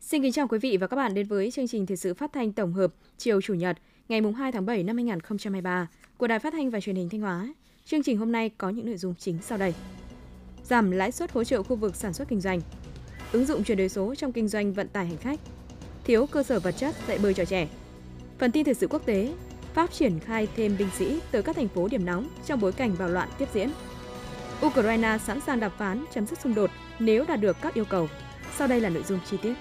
Xin kính chào quý vị và các bạn đến với chương trình thời sự phát thanh tổng hợp chiều Chủ nhật, ngày 2 tháng 7 năm 2023 của Đài Phát thanh và Truyền hình Thanh Hóa. Chương trình hôm nay có những nội dung chính sau đây. Giảm lãi suất hỗ trợ khu vực sản xuất kinh doanh. Ứng dụng chuyển đổi số trong kinh doanh vận tải hành khách. Thiếu cơ sở vật chất dạy bơi cho trẻ. Phần tin thời sự quốc tế, Pháp triển khai thêm binh sĩ tới các thành phố điểm nóng trong bối cảnh bạo loạn tiếp diễn. Ukraine sẵn sàng đàm phán chấm dứt xung đột nếu đạt được các yêu cầu. Sau đây là nội dung chi tiết.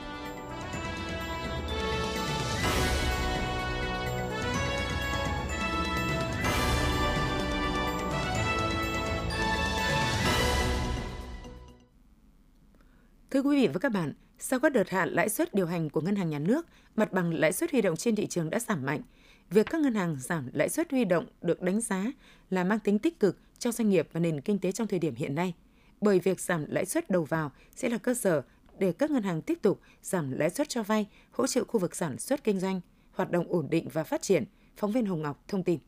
Quý vị và các bạn, sau các đợt hạ lãi suất điều hành của ngân hàng nhà nước, mặt bằng lãi suất huy động trên thị trường đã giảm mạnh. Việc các ngân hàng giảm lãi suất huy động được đánh giá là mang tính tích cực cho doanh nghiệp và nền kinh tế trong thời điểm hiện nay. Bởi việc giảm lãi suất đầu vào sẽ là cơ sở để các ngân hàng tiếp tục giảm lãi suất cho vay, hỗ trợ khu vực sản xuất kinh doanh, hoạt động ổn định và phát triển. Phóng viên Hồng Ngọc thông tin.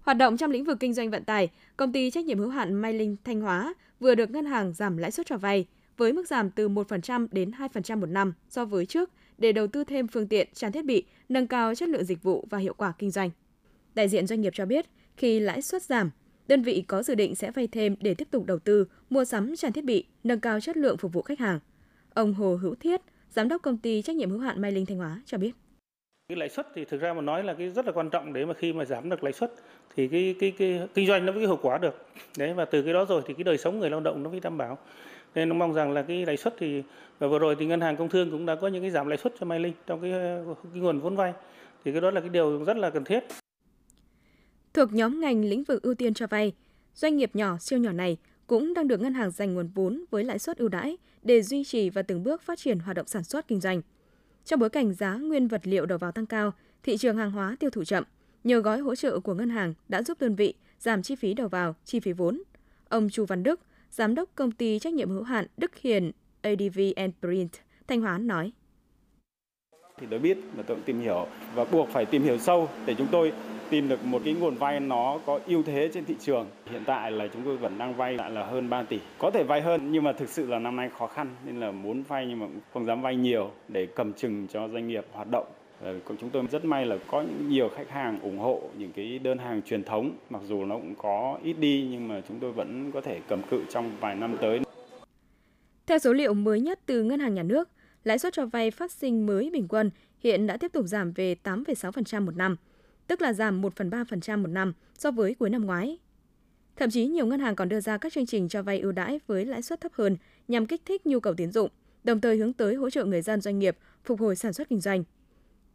Hoạt động trong lĩnh vực kinh doanh vận tải, công ty trách nhiệm hữu hạn Mai Linh Thanh Hóa vừa được ngân hàng giảm lãi suất cho vay với mức giảm từ 1% đến 2% một năm so với trước để đầu tư thêm phương tiện, trang thiết bị, nâng cao chất lượng dịch vụ và hiệu quả kinh doanh. Đại diện doanh nghiệp cho biết, khi lãi suất giảm, đơn vị có dự định sẽ vay thêm để tiếp tục đầu tư, mua sắm trang thiết bị, nâng cao chất lượng phục vụ khách hàng. Ông Hồ Hữu Thiết, giám đốc công ty trách nhiệm hữu hạn Mai Linh Thanh Hóa cho biết. Cái lãi suất thì thực ra mà nói là cái rất là quan trọng để mà khi mà giảm được lãi suất thì cái cái cái kinh doanh nó mới hiệu quả được. Đấy và từ cái đó rồi thì cái đời sống người lao động nó mới đảm bảo nên nó mong rằng là cái lãi suất thì và vừa rồi thì ngân hàng công thương cũng đã có những cái giảm lãi suất cho Mai Linh trong cái, cái nguồn vốn vay thì cái đó là cái điều rất là cần thiết. Thuộc nhóm ngành lĩnh vực ưu tiên cho vay, doanh nghiệp nhỏ siêu nhỏ này cũng đang được ngân hàng dành nguồn vốn với lãi suất ưu đãi để duy trì và từng bước phát triển hoạt động sản xuất kinh doanh. Trong bối cảnh giá nguyên vật liệu đầu vào tăng cao, thị trường hàng hóa tiêu thụ chậm, nhiều gói hỗ trợ của ngân hàng đã giúp đơn vị giảm chi phí đầu vào, chi phí vốn. Ông Chu Văn Đức, Giám đốc công ty trách nhiệm hữu hạn Đức Hiền ADV and Print, Thanh Hóa nói. Thì tôi biết và tôi cũng tìm hiểu và buộc phải tìm hiểu sâu để chúng tôi tìm được một cái nguồn vay nó có ưu thế trên thị trường. Hiện tại là chúng tôi vẫn đang vay lại là hơn 3 tỷ. Có thể vay hơn nhưng mà thực sự là năm nay khó khăn nên là muốn vay nhưng mà không dám vay nhiều để cầm chừng cho doanh nghiệp hoạt động Ờ, chúng tôi rất may là có nhiều khách hàng ủng hộ những cái đơn hàng truyền thống, mặc dù nó cũng có ít đi nhưng mà chúng tôi vẫn có thể cầm cự trong vài năm tới. Theo số liệu mới nhất từ Ngân hàng Nhà nước, lãi suất cho vay phát sinh mới bình quân hiện đã tiếp tục giảm về 8,6% một năm, tức là giảm 1,3% một năm so với cuối năm ngoái. Thậm chí nhiều ngân hàng còn đưa ra các chương trình cho vay ưu đãi với lãi suất thấp hơn nhằm kích thích nhu cầu tiến dụng, đồng thời hướng tới hỗ trợ người dân doanh nghiệp phục hồi sản xuất kinh doanh.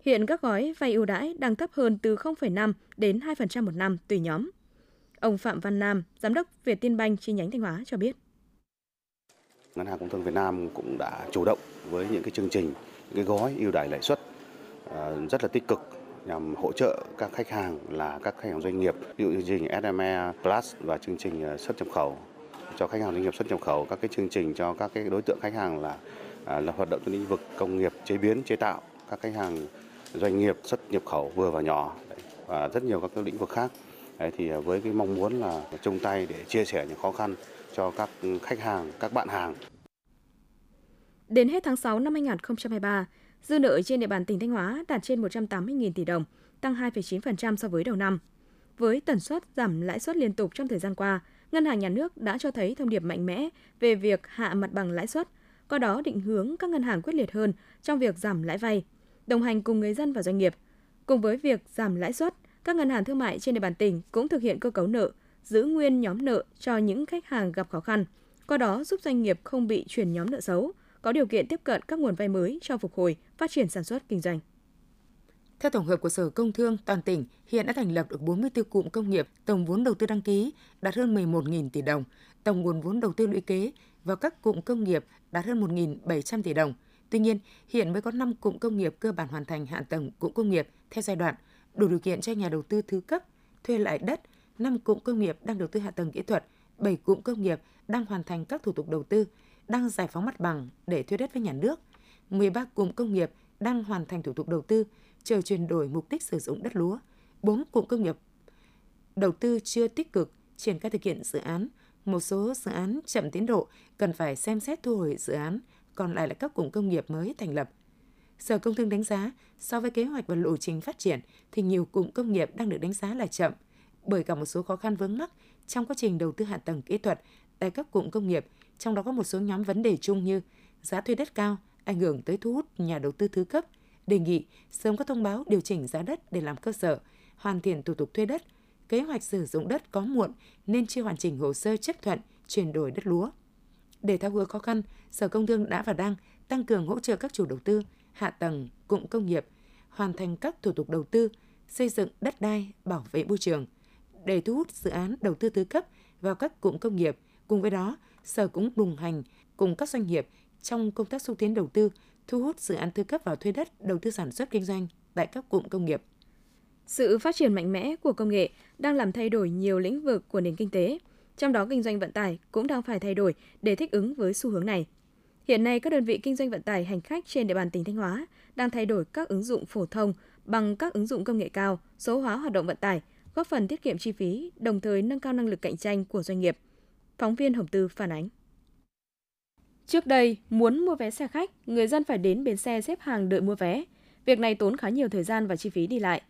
Hiện các gói vay ưu đãi đang thấp hơn từ 0,5 đến 2% một năm tùy nhóm. Ông Phạm Văn Nam, giám đốc Việt Tiên Banh chi nhánh Thanh Hóa cho biết. Ngân hàng Công thương Việt Nam cũng đã chủ động với những cái chương trình, những cái gói ưu đãi lãi suất à, rất là tích cực nhằm hỗ trợ các khách hàng là các khách hàng doanh nghiệp, ví dụ chương trình SME Plus và chương trình à, xuất nhập khẩu cho khách hàng doanh nghiệp xuất nhập khẩu, các cái chương trình cho các cái đối tượng khách hàng là à, là hoạt động trong lĩnh vực công nghiệp chế biến chế tạo, các khách hàng doanh nghiệp xuất nhập khẩu vừa và nhỏ và rất nhiều các lĩnh vực khác. Đấy, thì à, với cái mong muốn là chung tay để chia sẻ những khó khăn cho các khách hàng, các bạn hàng. Đến hết tháng 6 năm 2023, dư nợ trên địa bàn tỉnh Thanh Hóa đạt trên 180.000 tỷ đồng, tăng 2,9% so với đầu năm. Với tần suất giảm lãi suất liên tục trong thời gian qua, Ngân hàng Nhà nước đã cho thấy thông điệp mạnh mẽ về việc hạ mặt bằng lãi suất, qua đó định hướng các ngân hàng quyết liệt hơn trong việc giảm lãi vay, đồng hành cùng người dân và doanh nghiệp. Cùng với việc giảm lãi suất, các ngân hàng thương mại trên địa bàn tỉnh cũng thực hiện cơ cấu nợ, giữ nguyên nhóm nợ cho những khách hàng gặp khó khăn, qua đó giúp doanh nghiệp không bị chuyển nhóm nợ xấu, có điều kiện tiếp cận các nguồn vay mới cho phục hồi, phát triển sản xuất kinh doanh. Theo tổng hợp của Sở Công Thương, toàn tỉnh hiện đã thành lập được 44 cụm công nghiệp, tổng vốn đầu tư đăng ký đạt hơn 11.000 tỷ đồng, tổng nguồn vốn đầu tư lũy kế vào các cụm công nghiệp đạt hơn 1.700 tỷ đồng – Tuy nhiên, hiện mới có 5 cụm công nghiệp cơ bản hoàn thành hạ tầng cụm công nghiệp theo giai đoạn, đủ điều kiện cho nhà đầu tư thứ cấp thuê lại đất, 5 cụm công nghiệp đang đầu tư hạ tầng kỹ thuật, 7 cụm công nghiệp đang hoàn thành các thủ tục đầu tư, đang giải phóng mặt bằng để thuê đất với nhà nước, 13 cụm công nghiệp đang hoàn thành thủ tục đầu tư chờ chuyển đổi mục đích sử dụng đất lúa. 4 cụm công nghiệp đầu tư chưa tích cực triển khai thực hiện dự án, một số dự án chậm tiến độ cần phải xem xét thu hồi dự án, còn lại là các cụm công nghiệp mới thành lập. Sở Công Thương đánh giá, so với kế hoạch và lộ trình phát triển thì nhiều cụm công nghiệp đang được đánh giá là chậm bởi cả một số khó khăn vướng mắc trong quá trình đầu tư hạ tầng kỹ thuật tại các cụm công nghiệp, trong đó có một số nhóm vấn đề chung như giá thuê đất cao, ảnh hưởng tới thu hút nhà đầu tư thứ cấp, đề nghị sớm có thông báo điều chỉnh giá đất để làm cơ sở, hoàn thiện thủ tục thuê đất, kế hoạch sử dụng đất có muộn nên chưa hoàn chỉnh hồ sơ chấp thuận chuyển đổi đất lúa. Để tháo gỡ khó khăn, Sở Công Thương đã và đang tăng cường hỗ trợ các chủ đầu tư, hạ tầng, cụm công nghiệp, hoàn thành các thủ tục đầu tư, xây dựng đất đai, bảo vệ môi trường. Để thu hút dự án đầu tư thứ cấp vào các cụm công nghiệp, cùng với đó, Sở cũng đồng hành cùng các doanh nghiệp trong công tác xúc tiến đầu tư, thu hút dự án thứ cấp vào thuê đất, đầu tư sản xuất kinh doanh tại các cụm công nghiệp. Sự phát triển mạnh mẽ của công nghệ đang làm thay đổi nhiều lĩnh vực của nền kinh tế, trong đó kinh doanh vận tải cũng đang phải thay đổi để thích ứng với xu hướng này. Hiện nay, các đơn vị kinh doanh vận tải hành khách trên địa bàn tỉnh Thanh Hóa đang thay đổi các ứng dụng phổ thông bằng các ứng dụng công nghệ cao, số hóa hoạt động vận tải, góp phần tiết kiệm chi phí, đồng thời nâng cao năng lực cạnh tranh của doanh nghiệp. Phóng viên Hồng Tư phản ánh. Trước đây, muốn mua vé xe khách, người dân phải đến bến xe xếp hàng đợi mua vé. Việc này tốn khá nhiều thời gian và chi phí đi lại.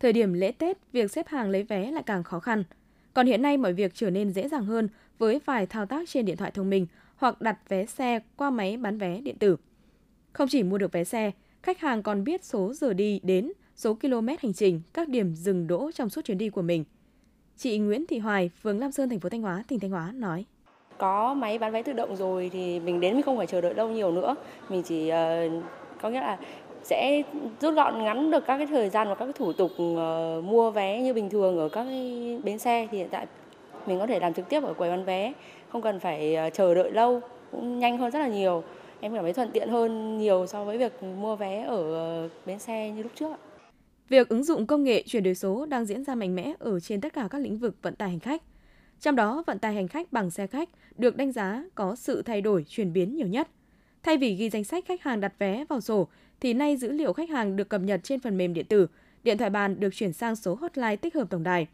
Thời điểm lễ Tết, việc xếp hàng lấy vé lại càng khó khăn. Còn hiện nay mọi việc trở nên dễ dàng hơn với vài thao tác trên điện thoại thông minh hoặc đặt vé xe qua máy bán vé điện tử. Không chỉ mua được vé xe, khách hàng còn biết số giờ đi đến, số km hành trình, các điểm dừng đỗ trong suốt chuyến đi của mình. Chị Nguyễn Thị Hoài, phường Lam Sơn, thành phố Thanh Hóa, tỉnh Thanh Hóa nói: Có máy bán vé tự động rồi thì mình đến mình không phải chờ đợi lâu nhiều nữa. Mình chỉ uh, có nghĩa là sẽ rút gọn ngắn được các cái thời gian và các cái thủ tục uh, mua vé như bình thường ở các cái bến xe thì hiện tại mình có thể làm trực tiếp ở quầy bán vé không cần phải uh, chờ đợi lâu cũng nhanh hơn rất là nhiều em cảm thấy thuận tiện hơn nhiều so với việc mua vé ở uh, bến xe như lúc trước Việc ứng dụng công nghệ chuyển đổi số đang diễn ra mạnh mẽ ở trên tất cả các lĩnh vực vận tải hành khách. Trong đó, vận tải hành khách bằng xe khách được đánh giá có sự thay đổi chuyển biến nhiều nhất. Thay vì ghi danh sách khách hàng đặt vé vào sổ thì nay dữ liệu khách hàng được cập nhật trên phần mềm điện tử, điện thoại bàn được chuyển sang số hotline tích hợp tổng đài.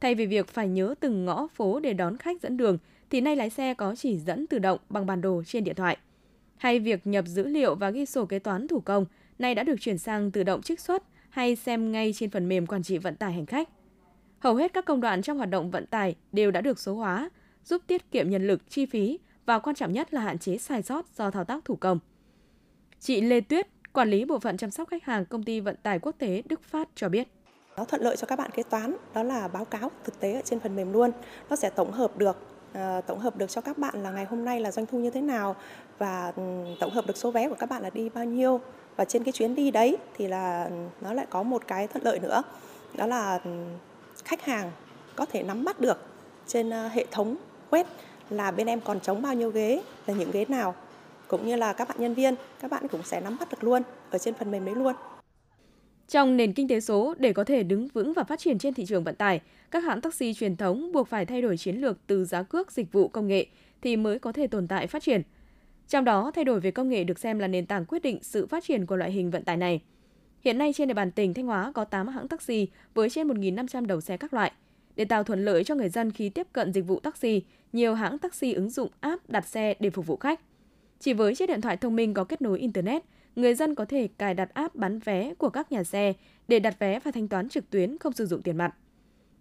Thay vì việc phải nhớ từng ngõ phố để đón khách dẫn đường, thì nay lái xe có chỉ dẫn tự động bằng bản đồ trên điện thoại. Hay việc nhập dữ liệu và ghi sổ kế toán thủ công, nay đã được chuyển sang tự động trích xuất hay xem ngay trên phần mềm quản trị vận tải hành khách. Hầu hết các công đoạn trong hoạt động vận tải đều đã được số hóa, giúp tiết kiệm nhân lực, chi phí và quan trọng nhất là hạn chế sai sót do thao tác thủ công. Chị Lê Tuyết, Quản lý bộ phận chăm sóc khách hàng công ty vận tải quốc tế Đức Phát cho biết. Nó thuận lợi cho các bạn kế toán, đó là báo cáo thực tế ở trên phần mềm luôn. Nó sẽ tổng hợp được ờ, tổng hợp được cho các bạn là ngày hôm nay là doanh thu như thế nào và ừ, tổng hợp được số vé của các bạn là đi bao nhiêu và trên cái chuyến đi đấy thì là nó lại có một cái thuận lợi nữa đó là ừ, khách hàng có thể nắm bắt được trên ờ, hệ thống quét là bên em còn trống bao nhiêu ghế là những ghế nào cũng như là các bạn nhân viên, các bạn cũng sẽ nắm bắt được luôn ở trên phần mềm đấy luôn. Trong nền kinh tế số, để có thể đứng vững và phát triển trên thị trường vận tải, các hãng taxi truyền thống buộc phải thay đổi chiến lược từ giá cước dịch vụ công nghệ thì mới có thể tồn tại phát triển. Trong đó, thay đổi về công nghệ được xem là nền tảng quyết định sự phát triển của loại hình vận tải này. Hiện nay trên địa bàn tỉnh Thanh Hóa có 8 hãng taxi với trên 1.500 đầu xe các loại. Để tạo thuận lợi cho người dân khi tiếp cận dịch vụ taxi, nhiều hãng taxi ứng dụng app đặt xe để phục vụ khách – chỉ với chiếc điện thoại thông minh có kết nối Internet, người dân có thể cài đặt app bán vé của các nhà xe để đặt vé và thanh toán trực tuyến không sử dụng tiền mặt.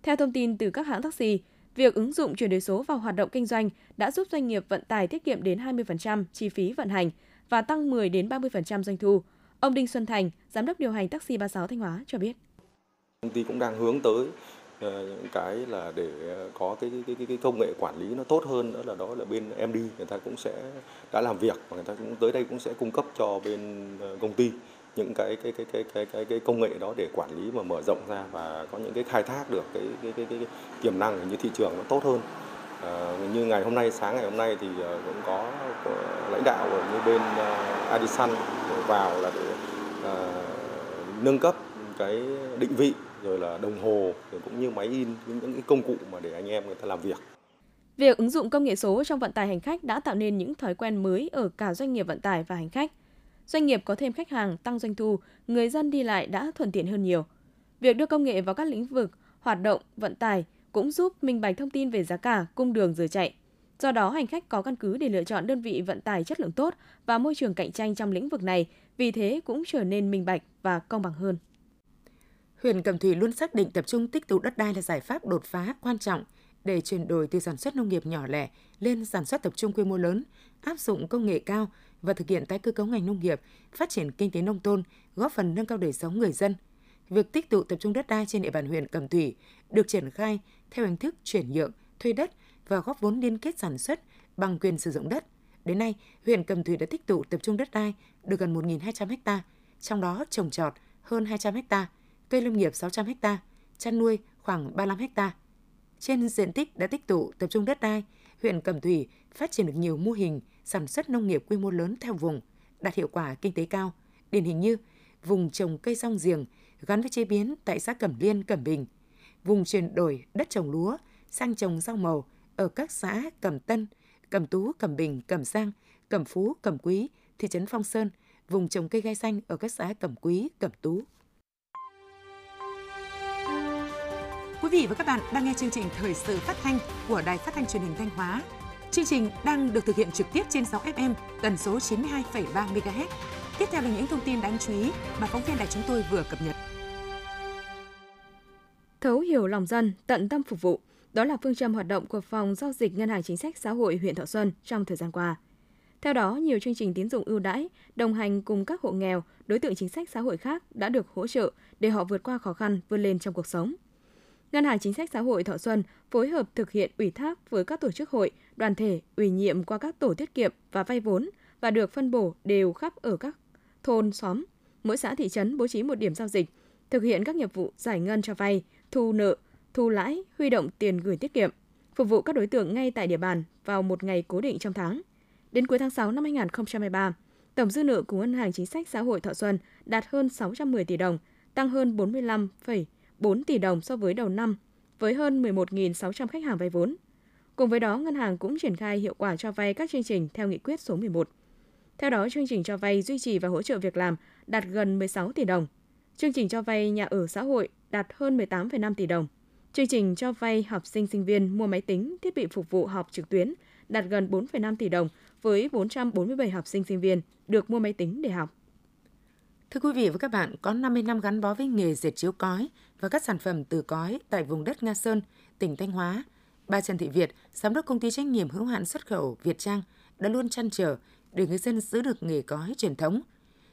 Theo thông tin từ các hãng taxi, việc ứng dụng chuyển đổi số vào hoạt động kinh doanh đã giúp doanh nghiệp vận tải tiết kiệm đến 20% chi phí vận hành và tăng 10 đến 30% doanh thu. Ông Đinh Xuân Thành, giám đốc điều hành taxi 36 Thanh Hóa cho biết. Công ty cũng đang hướng tới những cái là để có cái cái, cái cái công nghệ quản lý nó tốt hơn nữa là đó là bên MD người ta cũng sẽ đã làm việc và người ta cũng tới đây cũng sẽ cung cấp cho bên công ty những cái cái cái cái cái cái, cái công nghệ đó để quản lý và mở rộng ra và có những cái khai thác được cái cái cái, cái, cái tiềm năng như thị trường nó tốt hơn à, như ngày hôm nay sáng ngày hôm nay thì cũng có, có lãnh đạo ở như bên uh, Adisan vào là để uh, nâng cấp cái định vị rồi là đồng hồ rồi cũng như máy in những những cái công cụ mà để anh em người ta làm việc. Việc ứng dụng công nghệ số trong vận tải hành khách đã tạo nên những thói quen mới ở cả doanh nghiệp vận tải và hành khách. doanh nghiệp có thêm khách hàng, tăng doanh thu, người dân đi lại đã thuận tiện hơn nhiều. Việc đưa công nghệ vào các lĩnh vực hoạt động vận tải cũng giúp minh bạch thông tin về giá cả, cung đường giờ chạy. Do đó, hành khách có căn cứ để lựa chọn đơn vị vận tải chất lượng tốt và môi trường cạnh tranh trong lĩnh vực này, vì thế cũng trở nên minh bạch và công bằng hơn. Huyện Cẩm Thủy luôn xác định tập trung tích tụ đất đai là giải pháp đột phá quan trọng để chuyển đổi từ sản xuất nông nghiệp nhỏ lẻ lên sản xuất tập trung quy mô lớn, áp dụng công nghệ cao và thực hiện tái cơ cấu ngành nông nghiệp, phát triển kinh tế nông thôn, góp phần nâng cao đời sống người dân. Việc tích tụ tập trung đất đai trên địa bàn huyện Cẩm Thủy được triển khai theo hình thức chuyển nhượng, thuê đất và góp vốn liên kết sản xuất bằng quyền sử dụng đất. Đến nay, huyện Cẩm Thủy đã tích tụ tập trung đất đai được gần 1.200 ha, trong đó trồng trọt hơn 200 ha, cây lâm nghiệp 600 ha, chăn nuôi khoảng 35 ha. Trên diện tích đã tích tụ tập trung đất đai, huyện Cẩm Thủy phát triển được nhiều mô hình sản xuất nông nghiệp quy mô lớn theo vùng, đạt hiệu quả kinh tế cao, điển hình như vùng trồng cây rong giềng gắn với chế biến tại xã Cẩm Liên, Cẩm Bình, vùng chuyển đổi đất trồng lúa sang trồng rau màu ở các xã Cẩm Tân, Cẩm Tú, Cẩm Bình, Cẩm Giang, Cẩm Phú, Cẩm Quý, thị trấn Phong Sơn, vùng trồng cây gai xanh ở các xã Cẩm Quý, Cẩm Tú. Quý vị và các bạn đang nghe chương trình Thời sự phát thanh của Đài Phát thanh Truyền hình Thanh Hóa. Chương trình đang được thực hiện trực tiếp trên 6 FM tần số 92,3 MHz. Tiếp theo là những thông tin đáng chú ý mà phóng viên đài chúng tôi vừa cập nhật. Thấu hiểu lòng dân, tận tâm phục vụ, đó là phương châm hoạt động của Phòng Giao dịch Ngân hàng Chính sách Xã hội huyện Thọ Xuân trong thời gian qua. Theo đó, nhiều chương trình tín dụng ưu đãi, đồng hành cùng các hộ nghèo, đối tượng chính sách xã hội khác đã được hỗ trợ để họ vượt qua khó khăn, vươn lên trong cuộc sống. Ngân hàng Chính sách Xã hội Thọ Xuân phối hợp thực hiện ủy thác với các tổ chức hội, đoàn thể, ủy nhiệm qua các tổ tiết kiệm và vay vốn và được phân bổ đều khắp ở các thôn, xóm. Mỗi xã thị trấn bố trí một điểm giao dịch, thực hiện các nhiệm vụ giải ngân cho vay, thu nợ, thu lãi, huy động tiền gửi tiết kiệm, phục vụ các đối tượng ngay tại địa bàn vào một ngày cố định trong tháng. Đến cuối tháng 6 năm 2023, tổng dư nợ của Ngân hàng Chính sách Xã hội Thọ Xuân đạt hơn 610 tỷ đồng, tăng hơn 4 tỷ đồng so với đầu năm, với hơn 11.600 khách hàng vay vốn. Cùng với đó, ngân hàng cũng triển khai hiệu quả cho vay các chương trình theo nghị quyết số 11. Theo đó, chương trình cho vay duy trì và hỗ trợ việc làm đạt gần 16 tỷ đồng. Chương trình cho vay nhà ở xã hội đạt hơn 18,5 tỷ đồng. Chương trình cho vay học sinh sinh viên mua máy tính, thiết bị phục vụ học trực tuyến đạt gần 4,5 tỷ đồng với 447 học sinh sinh viên được mua máy tính để học. Thưa quý vị và các bạn, có 50 năm gắn bó với nghề dệt chiếu cói và các sản phẩm từ cói tại vùng đất Nga Sơn, tỉnh Thanh Hóa, bà Trần Thị Việt, giám đốc công ty trách nhiệm hữu hạn xuất khẩu Việt Trang đã luôn chăn trở để người dân giữ được nghề cói truyền thống.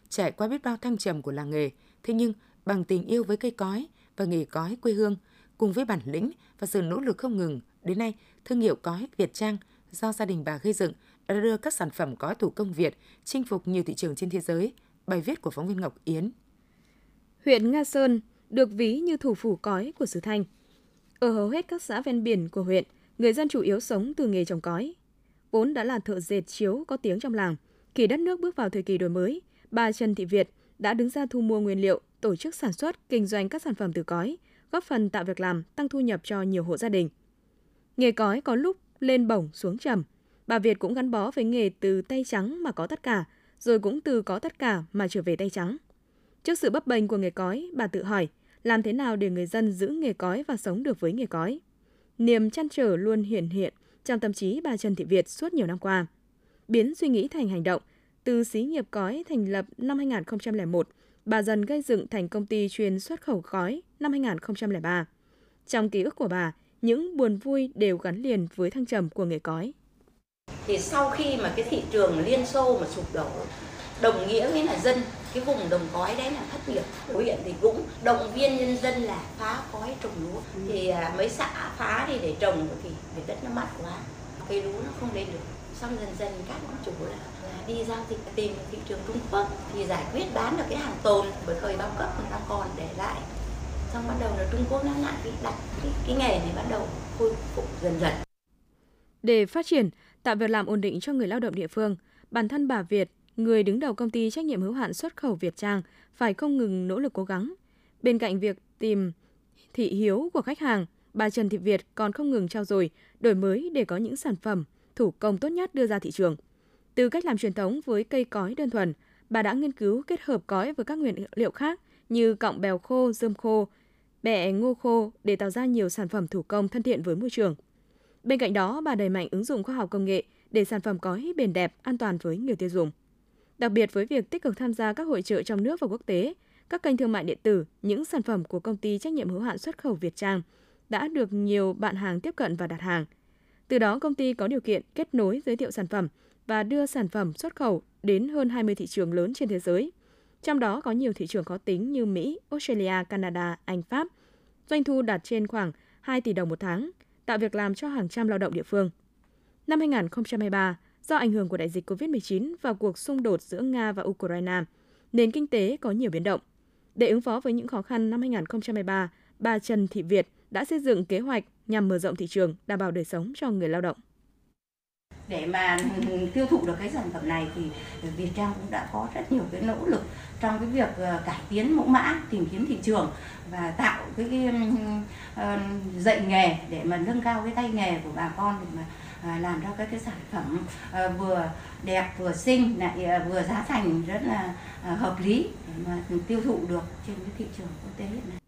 Trải qua biết bao thăng trầm của làng nghề, thế nhưng bằng tình yêu với cây cói và nghề cói quê hương, cùng với bản lĩnh và sự nỗ lực không ngừng, đến nay thương hiệu cói Việt Trang do gia đình bà gây dựng đã đưa các sản phẩm cói thủ công Việt chinh phục nhiều thị trường trên thế giới. Bài viết của phóng viên Ngọc Yến. Huyện Nga Sơn được ví như thủ phủ cói của xứ Thanh. Ở hầu hết các xã ven biển của huyện, người dân chủ yếu sống từ nghề trồng cói. Vốn đã là thợ dệt chiếu có tiếng trong làng. Khi đất nước bước vào thời kỳ đổi mới, bà Trần Thị Việt đã đứng ra thu mua nguyên liệu, tổ chức sản xuất, kinh doanh các sản phẩm từ cói, góp phần tạo việc làm, tăng thu nhập cho nhiều hộ gia đình. Nghề cói có lúc lên bổng xuống trầm. Bà Việt cũng gắn bó với nghề từ tay trắng mà có tất cả, rồi cũng từ có tất cả mà trở về tay trắng. Trước sự bấp bênh của nghề cói, bà tự hỏi, làm thế nào để người dân giữ nghề cói và sống được với nghề cói? Niềm chăn trở luôn hiện hiện trong tâm trí bà Trần Thị Việt suốt nhiều năm qua. Biến suy nghĩ thành hành động, từ xí nghiệp cói thành lập năm 2001, bà dần gây dựng thành công ty chuyên xuất khẩu cói năm 2003. Trong ký ức của bà, những buồn vui đều gắn liền với thăng trầm của nghề cói. Thì sau khi mà cái thị trường Liên Xô mà sụp đổ, đồng nghĩa với là dân cái vùng đồng cói đấy là thất nghiệp của huyện thì cũng động viên nhân dân là phá cói trồng lúa. Thì à, mấy xã phá đi để trồng thì vì đất nó mặn quá cây lúa nó không lên được. Xong dần dần các ông chủ là, là đi giao dịch tìm thị trường Trung Quốc thì giải quyết bán được cái hàng tồn bởi thời bao cấp người ta còn để lại. Xong bắt đầu là Trung Quốc nó lại cái đặt cái, cái nghề này bắt đầu khôi phục dần dần. Để phát triển tạo việc làm ổn định cho người lao động địa phương bản thân bà Việt người đứng đầu công ty trách nhiệm hữu hạn xuất khẩu Việt Trang phải không ngừng nỗ lực cố gắng. Bên cạnh việc tìm thị hiếu của khách hàng, bà Trần Thị Việt còn không ngừng trao dồi, đổi mới để có những sản phẩm thủ công tốt nhất đưa ra thị trường. Từ cách làm truyền thống với cây cói đơn thuần, bà đã nghiên cứu kết hợp cói với các nguyên liệu khác như cọng bèo khô, dơm khô, bẹ ngô khô để tạo ra nhiều sản phẩm thủ công thân thiện với môi trường. Bên cạnh đó, bà đẩy mạnh ứng dụng khoa học công nghệ để sản phẩm cói bền đẹp, an toàn với người tiêu dùng. Đặc biệt với việc tích cực tham gia các hội trợ trong nước và quốc tế, các kênh thương mại điện tử, những sản phẩm của công ty trách nhiệm hữu hạn xuất khẩu Việt Trang đã được nhiều bạn hàng tiếp cận và đặt hàng. Từ đó, công ty có điều kiện kết nối giới thiệu sản phẩm và đưa sản phẩm xuất khẩu đến hơn 20 thị trường lớn trên thế giới. Trong đó có nhiều thị trường khó tính như Mỹ, Australia, Canada, Anh, Pháp. Doanh thu đạt trên khoảng 2 tỷ đồng một tháng, tạo việc làm cho hàng trăm lao động địa phương. Năm 2023, do ảnh hưởng của đại dịch COVID-19 và cuộc xung đột giữa Nga và Ukraine, nền kinh tế có nhiều biến động. Để ứng phó với những khó khăn năm 2023, bà Trần Thị Việt đã xây dựng kế hoạch nhằm mở rộng thị trường, đảm bảo đời sống cho người lao động. Để mà tiêu thụ được cái sản phẩm này thì Việt Trang cũng đã có rất nhiều cái nỗ lực trong cái việc ờ, cải tiến mẫu mã, tìm kiếm thị trường và tạo cái, cái uh, dạy nghề để mà nâng cao cái tay nghề của bà con để mà ờ, làm ra các cái sản phẩm vừa đẹp vừa xinh lại vừa giá thành rất là hợp lý để mà tiêu thụ được trên cái thị trường quốc tế hiện nay.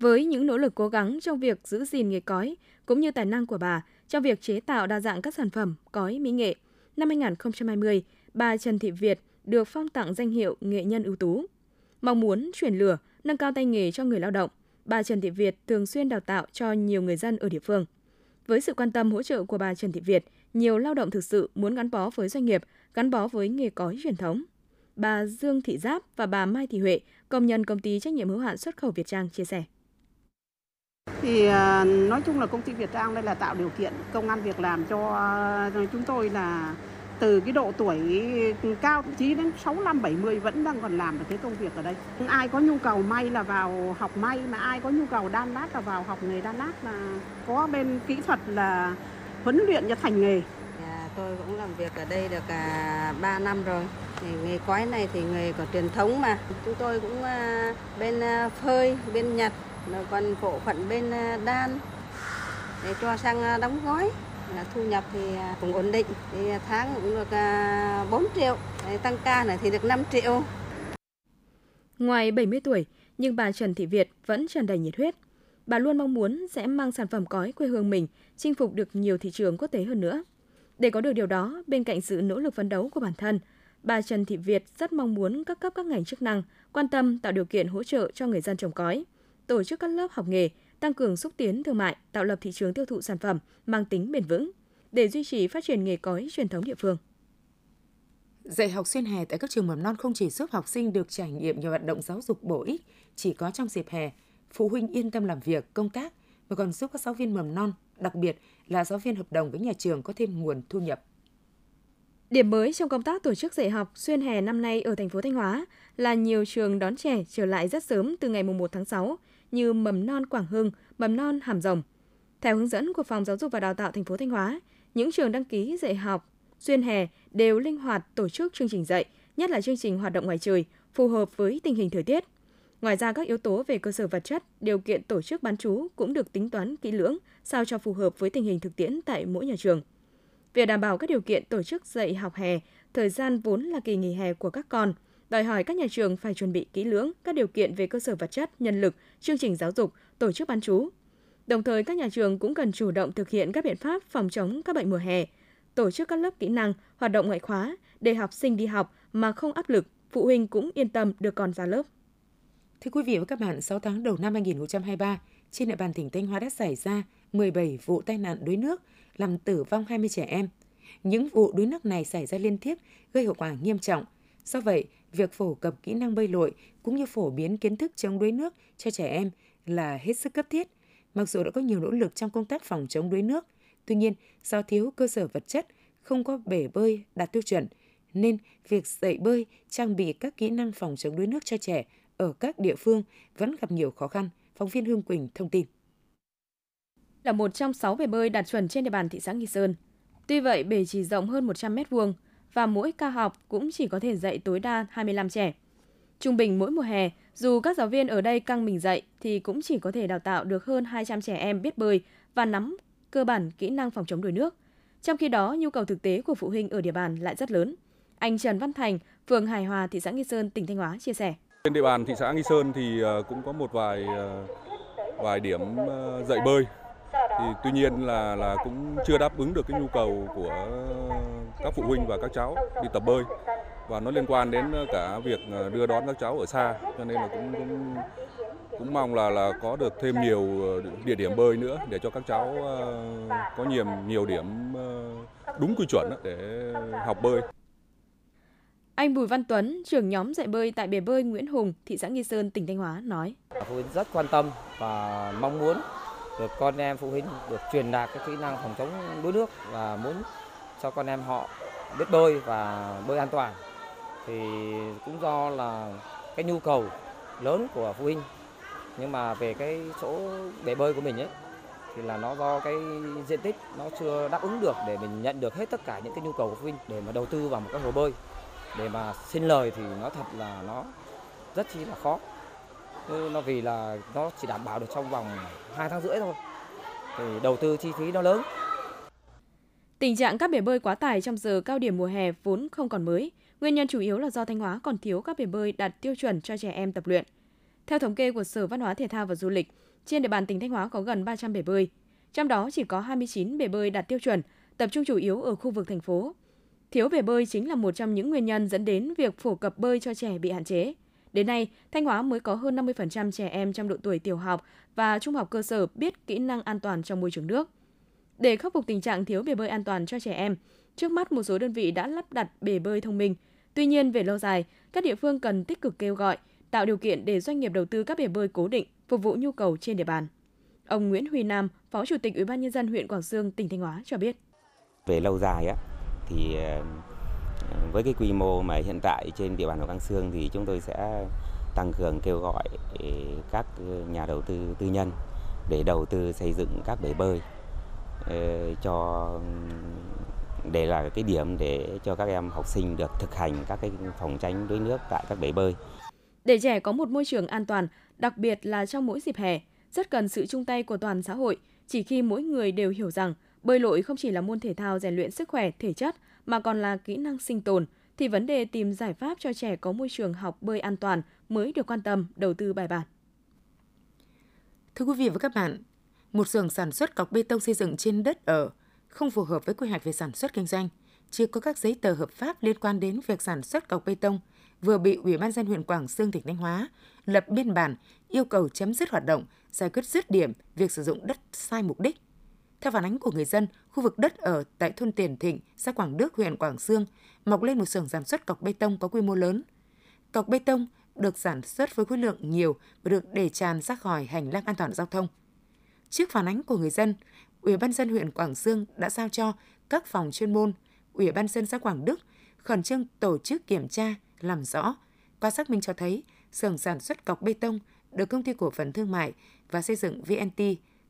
Với những nỗ lực cố gắng trong việc giữ gìn nghề cói cũng như tài năng của bà trong việc chế tạo đa dạng các sản phẩm cói mỹ nghệ, năm 2020, bà Trần Thị Việt được phong tặng danh hiệu nghệ nhân ưu tú. Mong muốn chuyển lửa, nâng cao tay nghề cho người lao động, bà Trần Thị Việt thường xuyên đào tạo cho nhiều người dân ở địa phương. Với sự quan tâm hỗ trợ của bà Trần Thị Việt, nhiều lao động thực sự muốn gắn bó với doanh nghiệp, gắn bó với nghề cói truyền thống. Bà Dương Thị Giáp và bà Mai Thị Huệ, công nhân công ty trách nhiệm hữu hạn xuất khẩu Việt Trang chia sẻ. Thì à, nói chung là công ty Việt Trang đây là tạo điều kiện công an việc làm cho ờ, chúng tôi là từ cái độ tuổi cao thậm chí đến 65 70 vẫn đang còn làm được cái công việc ở đây. Ai có nhu cầu may là vào học may mà ai có nhu cầu đan lát là vào học nghề đan lát là có bên kỹ thuật là huấn luyện cho thành nghề. À, tôi cũng làm việc ở đây được à, cả 3 năm rồi. Thì nghề quái này thì nghề của truyền thống mà. Chúng tôi cũng à, bên phơi, bên nhặt rồi còn bộ phận bên à, đan. Để cho sang à, đóng gói. Là thu nhập thì à, cũng ổn định. Thì tháng cũng được 4 triệu. Tăng ca này thì được 5 triệu. Ngoài 70 tuổi, nhưng bà Trần Thị Việt vẫn tràn đầy nhiệt huyết. Bà luôn mong muốn sẽ mang sản phẩm cói quê hương mình chinh phục được nhiều thị trường quốc tế hơn nữa. Để có được điều đó, bên cạnh sự nỗ lực phấn đấu của bản thân, bà Trần Thị Việt rất mong muốn các cấp các ngành chức năng quan tâm tạo điều kiện hỗ trợ cho người dân trồng cói – tổ chức các lớp học nghề, tăng cường xúc tiến thương mại, tạo lập thị trường tiêu thụ sản phẩm mang tính bền vững để duy trì phát triển nghề cói truyền thống địa phương. Dạy học xuyên hè tại các trường mầm non không chỉ giúp học sinh được trải nghiệm nhiều hoạt động giáo dục bổ ích chỉ có trong dịp hè, phụ huynh yên tâm làm việc, công tác mà còn giúp các giáo viên mầm non, đặc biệt là giáo viên hợp đồng với nhà trường có thêm nguồn thu nhập. Điểm mới trong công tác tổ chức dạy học xuyên hè năm nay ở thành phố Thanh Hóa là nhiều trường đón trẻ trở lại rất sớm từ ngày 1 tháng 6 như mầm non Quảng Hưng, mầm non Hàm Rồng. Theo hướng dẫn của Phòng Giáo dục và Đào tạo thành phố Thanh Hóa, những trường đăng ký dạy học xuyên hè đều linh hoạt tổ chức chương trình dạy, nhất là chương trình hoạt động ngoài trời, phù hợp với tình hình thời tiết. Ngoài ra các yếu tố về cơ sở vật chất, điều kiện tổ chức bán trú cũng được tính toán kỹ lưỡng sao cho phù hợp với tình hình thực tiễn tại mỗi nhà trường. Việc đảm bảo các điều kiện tổ chức dạy học hè, thời gian vốn là kỳ nghỉ hè của các con – đòi hỏi các nhà trường phải chuẩn bị kỹ lưỡng các điều kiện về cơ sở vật chất, nhân lực, chương trình giáo dục, tổ chức bán trú. Đồng thời các nhà trường cũng cần chủ động thực hiện các biện pháp phòng chống các bệnh mùa hè, tổ chức các lớp kỹ năng, hoạt động ngoại khóa để học sinh đi học mà không áp lực, phụ huynh cũng yên tâm đưa con ra lớp. Thưa quý vị và các bạn, 6 tháng đầu năm 2023, trên địa bàn tỉnh Thanh Hóa đã xảy ra 17 vụ tai nạn đuối nước, làm tử vong 20 trẻ em. Những vụ đuối nước này xảy ra liên tiếp, gây hậu quả nghiêm trọng. Do vậy, việc phổ cập kỹ năng bơi lội cũng như phổ biến kiến thức chống đuối nước cho trẻ em là hết sức cấp thiết. Mặc dù đã có nhiều nỗ lực trong công tác phòng chống đuối nước, tuy nhiên do thiếu cơ sở vật chất, không có bể bơi đạt tiêu chuẩn, nên việc dạy bơi, trang bị các kỹ năng phòng chống đuối nước cho trẻ ở các địa phương vẫn gặp nhiều khó khăn, phóng viên Hương Quỳnh thông tin. Là một trong sáu bể bơi đạt chuẩn trên địa bàn thị xã Nghi Sơn. Tuy vậy, bể chỉ rộng hơn 100 m vuông, và mỗi ca học cũng chỉ có thể dạy tối đa 25 trẻ. Trung bình mỗi mùa hè, dù các giáo viên ở đây căng mình dạy thì cũng chỉ có thể đào tạo được hơn 200 trẻ em biết bơi và nắm cơ bản kỹ năng phòng chống đuối nước. Trong khi đó, nhu cầu thực tế của phụ huynh ở địa bàn lại rất lớn. Anh Trần Văn Thành, phường Hải Hòa, thị xã Nghi Sơn, tỉnh Thanh Hóa chia sẻ. Trên địa bàn thị xã Nghi Sơn thì ờ, cũng có một vài ờ, vài điểm ờ, dạy bơi. Thì tuy nhiên là là cũng chưa đáp ứng được cái nhu cầu của các phụ huynh và các cháu đi tập bơi và nó liên quan đến cả việc đưa đón các cháu ở xa cho nên là cũng cũng cũng mong là là có được thêm nhiều địa điểm bơi nữa để cho các cháu có nhiều nhiều điểm đúng quy chuẩn để học bơi. Anh Bùi Văn Tuấn, trưởng nhóm dạy bơi tại bể bơi Nguyễn Hùng, thị xã Nghi Sơn, tỉnh Thanh Hóa nói: Phụ huynh rất quan tâm và mong muốn được con em phụ huynh được truyền đạt các kỹ năng phòng chống đuối nước và muốn cho con em họ biết bơi và bơi an toàn. Thì cũng do là cái nhu cầu lớn của phụ huynh. Nhưng mà về cái chỗ bể bơi của mình ấy, thì là nó do cái diện tích nó chưa đáp ứng được để mình nhận được hết tất cả những cái nhu cầu của phụ huynh để mà đầu tư vào một cái hồ bơi. Để mà xin lời thì nó thật là nó rất chi là khó nhưng nó vì là nó chỉ đảm bảo được trong vòng 2 tháng rưỡi thôi thì đầu tư chi phí nó lớn Tình trạng các bể bơi quá tải trong giờ cao điểm mùa hè vốn không còn mới. Nguyên nhân chủ yếu là do Thanh Hóa còn thiếu các bể bơi đạt tiêu chuẩn cho trẻ em tập luyện. Theo thống kê của Sở Văn hóa Thể thao và Du lịch, trên địa bàn tỉnh Thanh Hóa có gần 300 bể bơi. Trong đó chỉ có 29 bể bơi đạt tiêu chuẩn, tập trung chủ yếu ở khu vực thành phố. Thiếu bể bơi chính là một trong những nguyên nhân dẫn đến việc phổ cập bơi cho trẻ bị hạn chế. Đến nay, Thanh Hóa mới có hơn 50% trẻ em trong độ tuổi tiểu học và trung học cơ sở biết kỹ năng an toàn trong môi trường nước. Để khắc phục tình trạng thiếu bể bơi an toàn cho trẻ em, trước mắt một số đơn vị đã lắp đặt bể bơi thông minh. Tuy nhiên, về lâu dài, các địa phương cần tích cực kêu gọi, tạo điều kiện để doanh nghiệp đầu tư các bể bơi cố định phục vụ nhu cầu trên địa bàn. Ông Nguyễn Huy Nam, Phó Chủ tịch Ủy ban nhân dân huyện Quảng Sương, tỉnh Thanh Hóa cho biết. Về lâu dài á thì ờ, với cái quy mô mà hiện tại trên địa bàn của Quảng Sương thì chúng tôi sẽ tăng cường kêu gọi ừ, các nhà đầu tư tư nhân để đầu tư xây dựng các bể bơi ừ, cho để là cái điểm để cho các em học sinh được thực hành các cái phòng tránh đuối nước tại các bể bơi. Để trẻ có một môi trường an toàn, đặc biệt là trong mỗi dịp hè, rất cần sự chung tay của toàn xã hội. Chỉ khi mỗi người đều hiểu rằng bơi lội không chỉ là môn thể thao rèn luyện sức khỏe, thể chất, mà còn là kỹ năng sinh tồn, thì vấn đề tìm giải pháp cho trẻ có môi trường học bơi an toàn mới được quan tâm, đầu tư bài bản. Thưa quý vị và các bạn, một xưởng sản xuất cọc bê tông xây dựng trên đất ở không phù hợp với quy hoạch về sản xuất kinh doanh, chưa có các giấy tờ hợp pháp liên quan đến việc sản xuất cọc bê tông – vừa bị Ủy ban dân huyện Quảng Sương tỉnh Thanh Hóa lập biên bản yêu cầu chấm dứt hoạt động, giải quyết dứt điểm việc sử dụng đất sai mục đích. Theo phản ánh của người dân, khu vực đất ở tại thôn Tiền Thịnh, xã Quảng Đức, huyện Quảng Sương mọc lên một xưởng sản xuất cọc bê tông có quy mô lớn. Cọc bê tông được sản xuất với khối lượng nhiều và được để tràn ra khỏi hành lang an toàn giao thông. Trước phản ánh của người dân, Ủy ban dân huyện Quảng Sương đã giao cho các phòng chuyên môn, Ủy ban dân xã Quảng Đức khẩn trương tổ chức kiểm tra, làm rõ. Qua xác minh cho thấy, xưởng sản xuất cọc bê tông được công ty cổ phần thương mại và xây dựng VNT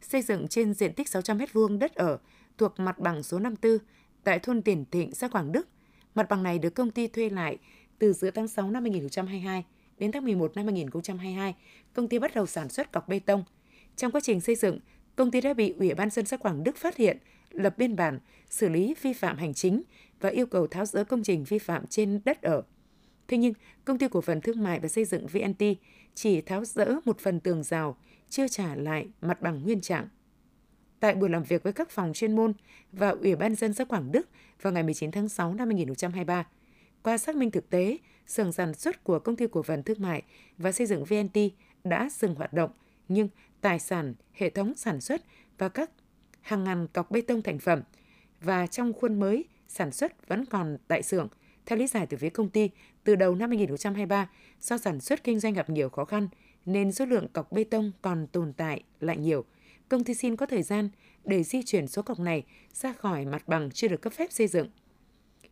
xây dựng trên diện tích 600 m2 đất ở thuộc mặt bằng số 54 tại thôn Tiền Thịnh, xã Quảng Đức. Mặt bằng này được công ty thuê lại từ giữa tháng 6 năm 2022 đến tháng 11 năm 2022, công ty bắt đầu sản xuất cọc bê tông. Trong quá trình xây dựng, công ty đã bị Ủy ban dân xã Quảng Đức phát hiện, lập biên bản, xử lý vi phạm hành chính và yêu cầu tháo dỡ công trình vi phạm trên đất ở. Thế nhưng, công ty cổ phần thương mại và xây dựng VNT chỉ tháo rỡ một phần tường rào, chưa trả lại mặt bằng nguyên trạng. Tại buổi làm việc với các phòng chuyên môn và Ủy ban dân xã Quảng Đức vào ngày 19 tháng 6 năm 2023, qua xác minh thực tế, xưởng sản xuất của công ty cổ phần thương mại và xây dựng VNT đã dừng hoạt động, nhưng tài sản, hệ thống sản xuất và các hàng ngàn cọc bê tông thành phẩm và trong khuôn mới sản xuất vẫn còn tại xưởng – theo lý giải từ phía công ty, từ đầu năm 2023, do sản xuất kinh doanh gặp nhiều khó khăn, nên số lượng cọc bê tông còn tồn tại lại nhiều. Công ty xin có thời gian để di chuyển số cọc này ra khỏi mặt bằng chưa được cấp phép xây dựng.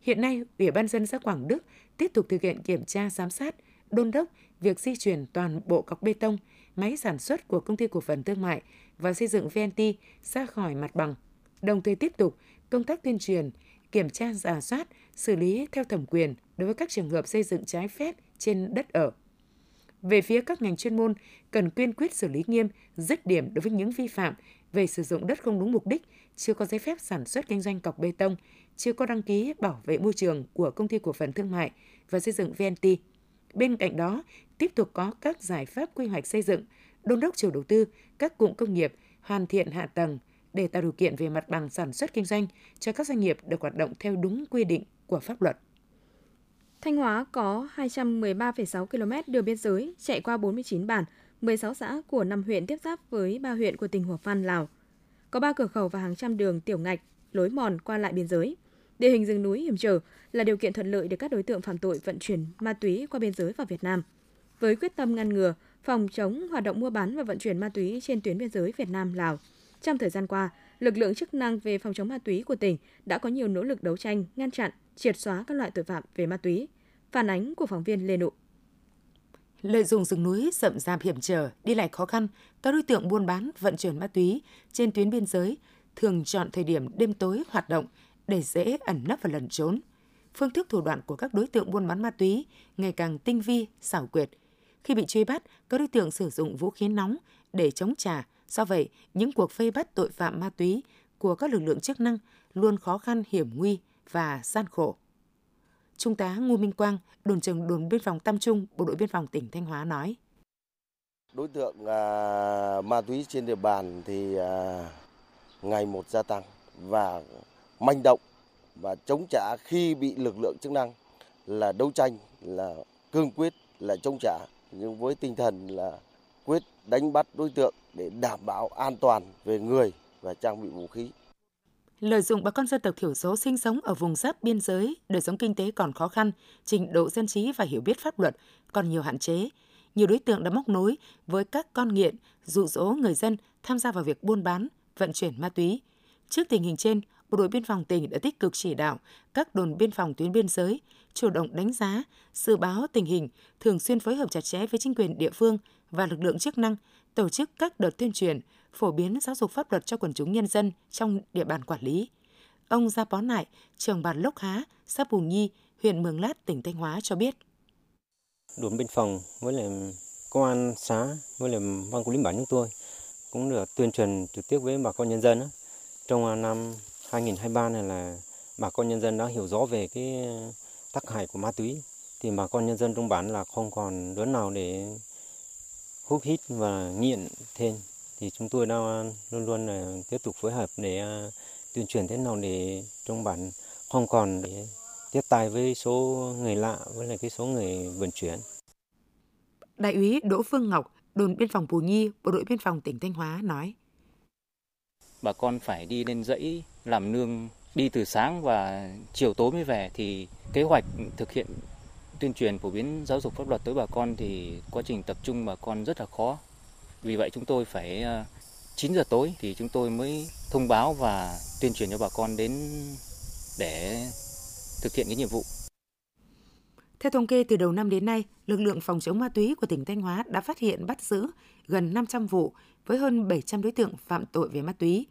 Hiện nay, Ủy ban dân xã Quảng Đức tiếp tục thực hiện kiểm tra giám sát, đôn đốc việc di chuyển toàn bộ cọc bê tông, máy sản xuất của công ty cổ phần thương mại và xây dựng VNT ra khỏi mặt bằng. Đồng thời tiếp tục công tác tuyên truyền, kiểm tra giả soát, xử lý theo thẩm quyền đối với các trường hợp xây dựng trái phép trên đất ở. Về phía các ngành chuyên môn, cần kiên quyết xử lý nghiêm, dứt điểm đối với những vi phạm về sử dụng đất không đúng mục đích, chưa có giấy phép sản xuất kinh doanh cọc bê tông, chưa có đăng ký bảo vệ môi trường của công ty cổ phần thương mại và xây dựng VNT. Bên cạnh đó, tiếp tục có các giải pháp quy hoạch xây dựng, đôn đốc chủ đầu tư, các cụm công nghiệp hoàn thiện hạ tầng để tạo điều kiện về mặt bằng sản xuất kinh doanh cho các doanh nghiệp được hoạt động theo đúng quy định của pháp luật. Thanh Hóa có 213,6 km đường biên giới chạy qua 49 bản, 16 xã của 5 huyện tiếp giáp với 3 huyện của tỉnh Hòa Phan, Lào. Có 3 cửa khẩu và hàng trăm đường tiểu ngạch, lối mòn qua lại biên giới. Địa hình rừng núi hiểm trở là điều kiện thuận lợi để các đối tượng phạm tội vận chuyển ma túy qua biên giới vào Việt Nam. Với quyết tâm ngăn ngừa, phòng chống hoạt động mua bán và vận chuyển ma túy trên tuyến biên giới Việt Nam Lào. Trong thời gian qua, lực lượng chức năng về phòng chống ma túy của tỉnh đã có nhiều nỗ lực đấu tranh, ngăn chặn, triệt xóa các loại tội phạm về ma túy. Phản ánh của phóng viên Lê Nụ. Lợi dụng rừng núi rậm rạp hiểm trở, đi lại khó khăn, các đối tượng buôn bán, vận chuyển ma túy trên tuyến biên giới thường chọn thời điểm đêm tối hoạt động để dễ ẩn nấp và lẩn trốn. Phương thức thủ đoạn của các đối tượng buôn bán ma túy ngày càng tinh vi, xảo quyệt. Khi bị truy bắt, các đối tượng sử dụng vũ khí nóng để chống trả. Do vậy, những cuộc vây bắt tội phạm ma túy của các lực lượng chức năng luôn khó khăn, hiểm nguy và gian khổ. Trung tá Ngô Minh Quang, đồn trưởng đồn biên phòng Tam Trung, Bộ đội biên phòng tỉnh Thanh Hóa nói. Đối tượng à, ma túy trên địa bàn thì à, ngày một gia tăng và manh động và chống trả khi bị lực lượng chức năng là đấu tranh là cương quyết là chống trả nhưng với tinh thần là quyết đánh bắt đối tượng để đảm bảo an toàn về người và trang bị vũ khí. Lợi dụng bà con dân tộc thiểu số sinh sống ở vùng giáp biên giới, đời sống kinh tế còn khó khăn, trình độ dân trí và hiểu biết pháp luật còn nhiều hạn chế. Nhiều đối tượng đã móc nối với các con nghiện, dụ dỗ người dân tham gia vào việc buôn bán, vận chuyển ma túy. Trước tình hình trên, Bộ đội Biên phòng tỉnh đã tích cực chỉ đạo các đồn biên phòng tuyến biên giới chủ động đánh giá, dự báo tình hình, thường xuyên phối hợp chặt chẽ với chính quyền địa phương và lực lượng chức năng, tổ chức các đợt tuyên truyền, phổ biến giáo dục pháp luật cho quần chúng nhân dân trong địa bàn quản lý. Ông Gia Bó Nại, trưởng bản Lốc Há, xã Bù Nhi, huyện Mường Lát, tỉnh Thanh Hóa cho biết. Đồn biên phòng với là công an xã với là ban quản lý bản chúng tôi cũng được tuyên truyền trực tiếp với bà con nhân dân. Trong năm 2023 này là bà con nhân dân đã hiểu rõ về cái tác hại của ma túy thì bà con nhân dân trong bản là không còn đứa nào để hút hít và nghiện thêm thì chúng tôi đang luôn luôn là tiếp tục phối hợp để à, tuyên truyền thế nào để trong bản không còn để tiếp tay với số người lạ với lại cái số người vận chuyển. Đại úy Đỗ Phương Ngọc, đồn biên phòng Pù Nhi, bộ đội biên phòng tỉnh Thanh Hóa nói: Bà con phải đi lên dãy làm nương đi từ sáng và chiều tối mới về thì kế hoạch thực hiện tuyên truyền phổ biến giáo dục pháp luật tới bà con thì quá trình tập trung bà con rất là khó. Vì vậy chúng tôi phải ờ, 9 giờ tối thì chúng tôi mới thông báo và tuyên truyền cho bà con đến để thực hiện cái nhiệm vụ. Theo thống kê từ đầu năm đến nay, lực lượng phòng chống ma túy của tỉnh Thanh Hóa đã phát hiện bắt giữ gần 500 vụ với hơn 700 đối tượng phạm tội về ma túy.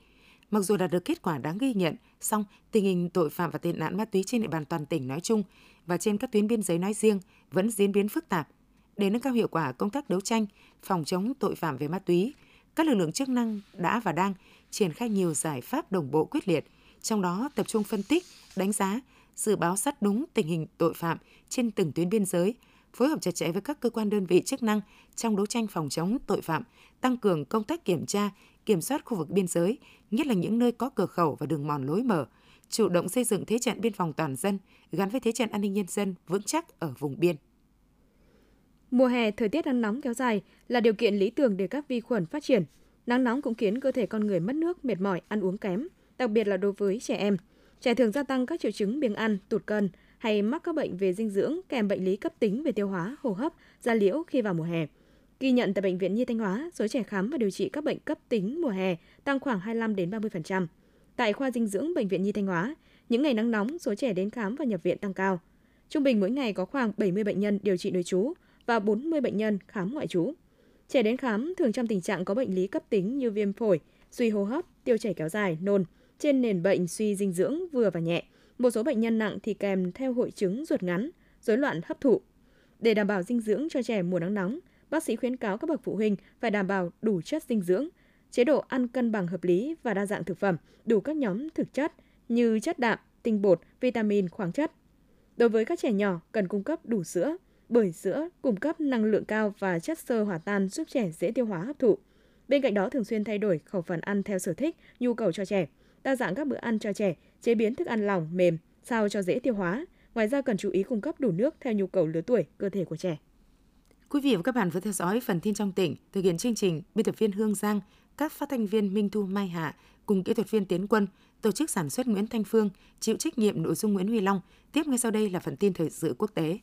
Mặc dù đạt được kết quả đáng ghi nhận, song tình hình tội phạm và tệ nạn ma túy trên địa bàn toàn tỉnh nói chung và trên các tuyến biên giới nói riêng vẫn diễn biến phức tạp. Để nâng cao hiệu quả công tác đấu tranh, phòng chống tội phạm về ma túy, các lực lượng chức năng đã và đang triển khai nhiều giải pháp đồng bộ quyết liệt, trong đó tập trung phân tích, đánh giá, dự báo sát đúng tình hình tội phạm trên từng tuyến biên giới, phối hợp chặt chẽ với các cơ quan đơn vị chức năng trong đấu tranh phòng chống tội phạm, tăng cường công tác kiểm tra, kiểm soát khu vực biên giới, nhất là những nơi có cửa khẩu và đường mòn lối mở, chủ động xây dựng thế trận biên phòng toàn dân gắn với thế trận an ninh nhân dân vững chắc ở vùng biên. Mùa hè, thời tiết nắng nóng kéo dài là điều kiện lý tưởng để các vi khuẩn phát triển. Nắng nóng cũng khiến cơ thể con người mất nước, mệt mỏi, ăn uống kém, đặc biệt là đối với trẻ em. Trẻ thường gia tăng các triệu chứng biếng ăn, tụt cân hay mắc các bệnh về dinh dưỡng kèm bệnh lý cấp tính về tiêu hóa, hô hấp, da liễu khi vào mùa hè. Ghi nhận tại bệnh viện Nhi Thanh Hóa, số trẻ khám và điều trị các bệnh cấp tính mùa hè tăng khoảng 25 đến 30%. Tại khoa dinh dưỡng bệnh viện Nhi Thanh Hóa, những ngày nắng nóng, số trẻ đến khám và nhập viện tăng cao. Trung bình mỗi ngày có khoảng 70 bệnh nhân điều trị nội trú và 40 bệnh nhân khám ngoại trú. Trẻ đến khám thường trong tình trạng có bệnh lý cấp tính như viêm phổi, suy hô hấp, tiêu chảy kéo dài, nôn, trên nền bệnh suy dinh dưỡng vừa và nhẹ. Một số bệnh nhân nặng thì kèm theo hội chứng ruột ngắn, rối loạn hấp thụ. Để đảm bảo dinh dưỡng cho trẻ mùa nắng nóng, bác sĩ khuyến cáo các bậc phụ huynh phải đảm bảo đủ chất dinh dưỡng, chế độ ăn cân bằng hợp lý và đa dạng thực phẩm, đủ các nhóm thực chất như chất đạm, tinh bột, vitamin, khoáng chất. Đối với các trẻ nhỏ cần cung cấp đủ sữa, bởi sữa cung cấp năng lượng cao và chất xơ hòa tan giúp trẻ dễ tiêu hóa hấp thụ. Bên cạnh đó thường xuyên thay đổi khẩu phần ăn theo sở thích, nhu cầu cho trẻ, đa dạng các bữa ăn cho trẻ, chế biến thức ăn lỏng, mềm sao cho dễ tiêu hóa. Ngoài ra cần chú ý cung cấp đủ nước theo nhu cầu lứa tuổi, cơ thể của trẻ. Quý vị và các bạn vừa theo dõi phần tin trong tỉnh, thực hiện chương trình biên tập viên Hương Giang, các phát thanh viên Minh Thu Mai Hạ cùng kỹ thuật viên Tiến Quân, tổ chức sản xuất Nguyễn Thanh Phương, chịu trách nhiệm nội dung Nguyễn Huy Long. Tiếp ngay sau đây là phần tin thời sự quốc tế.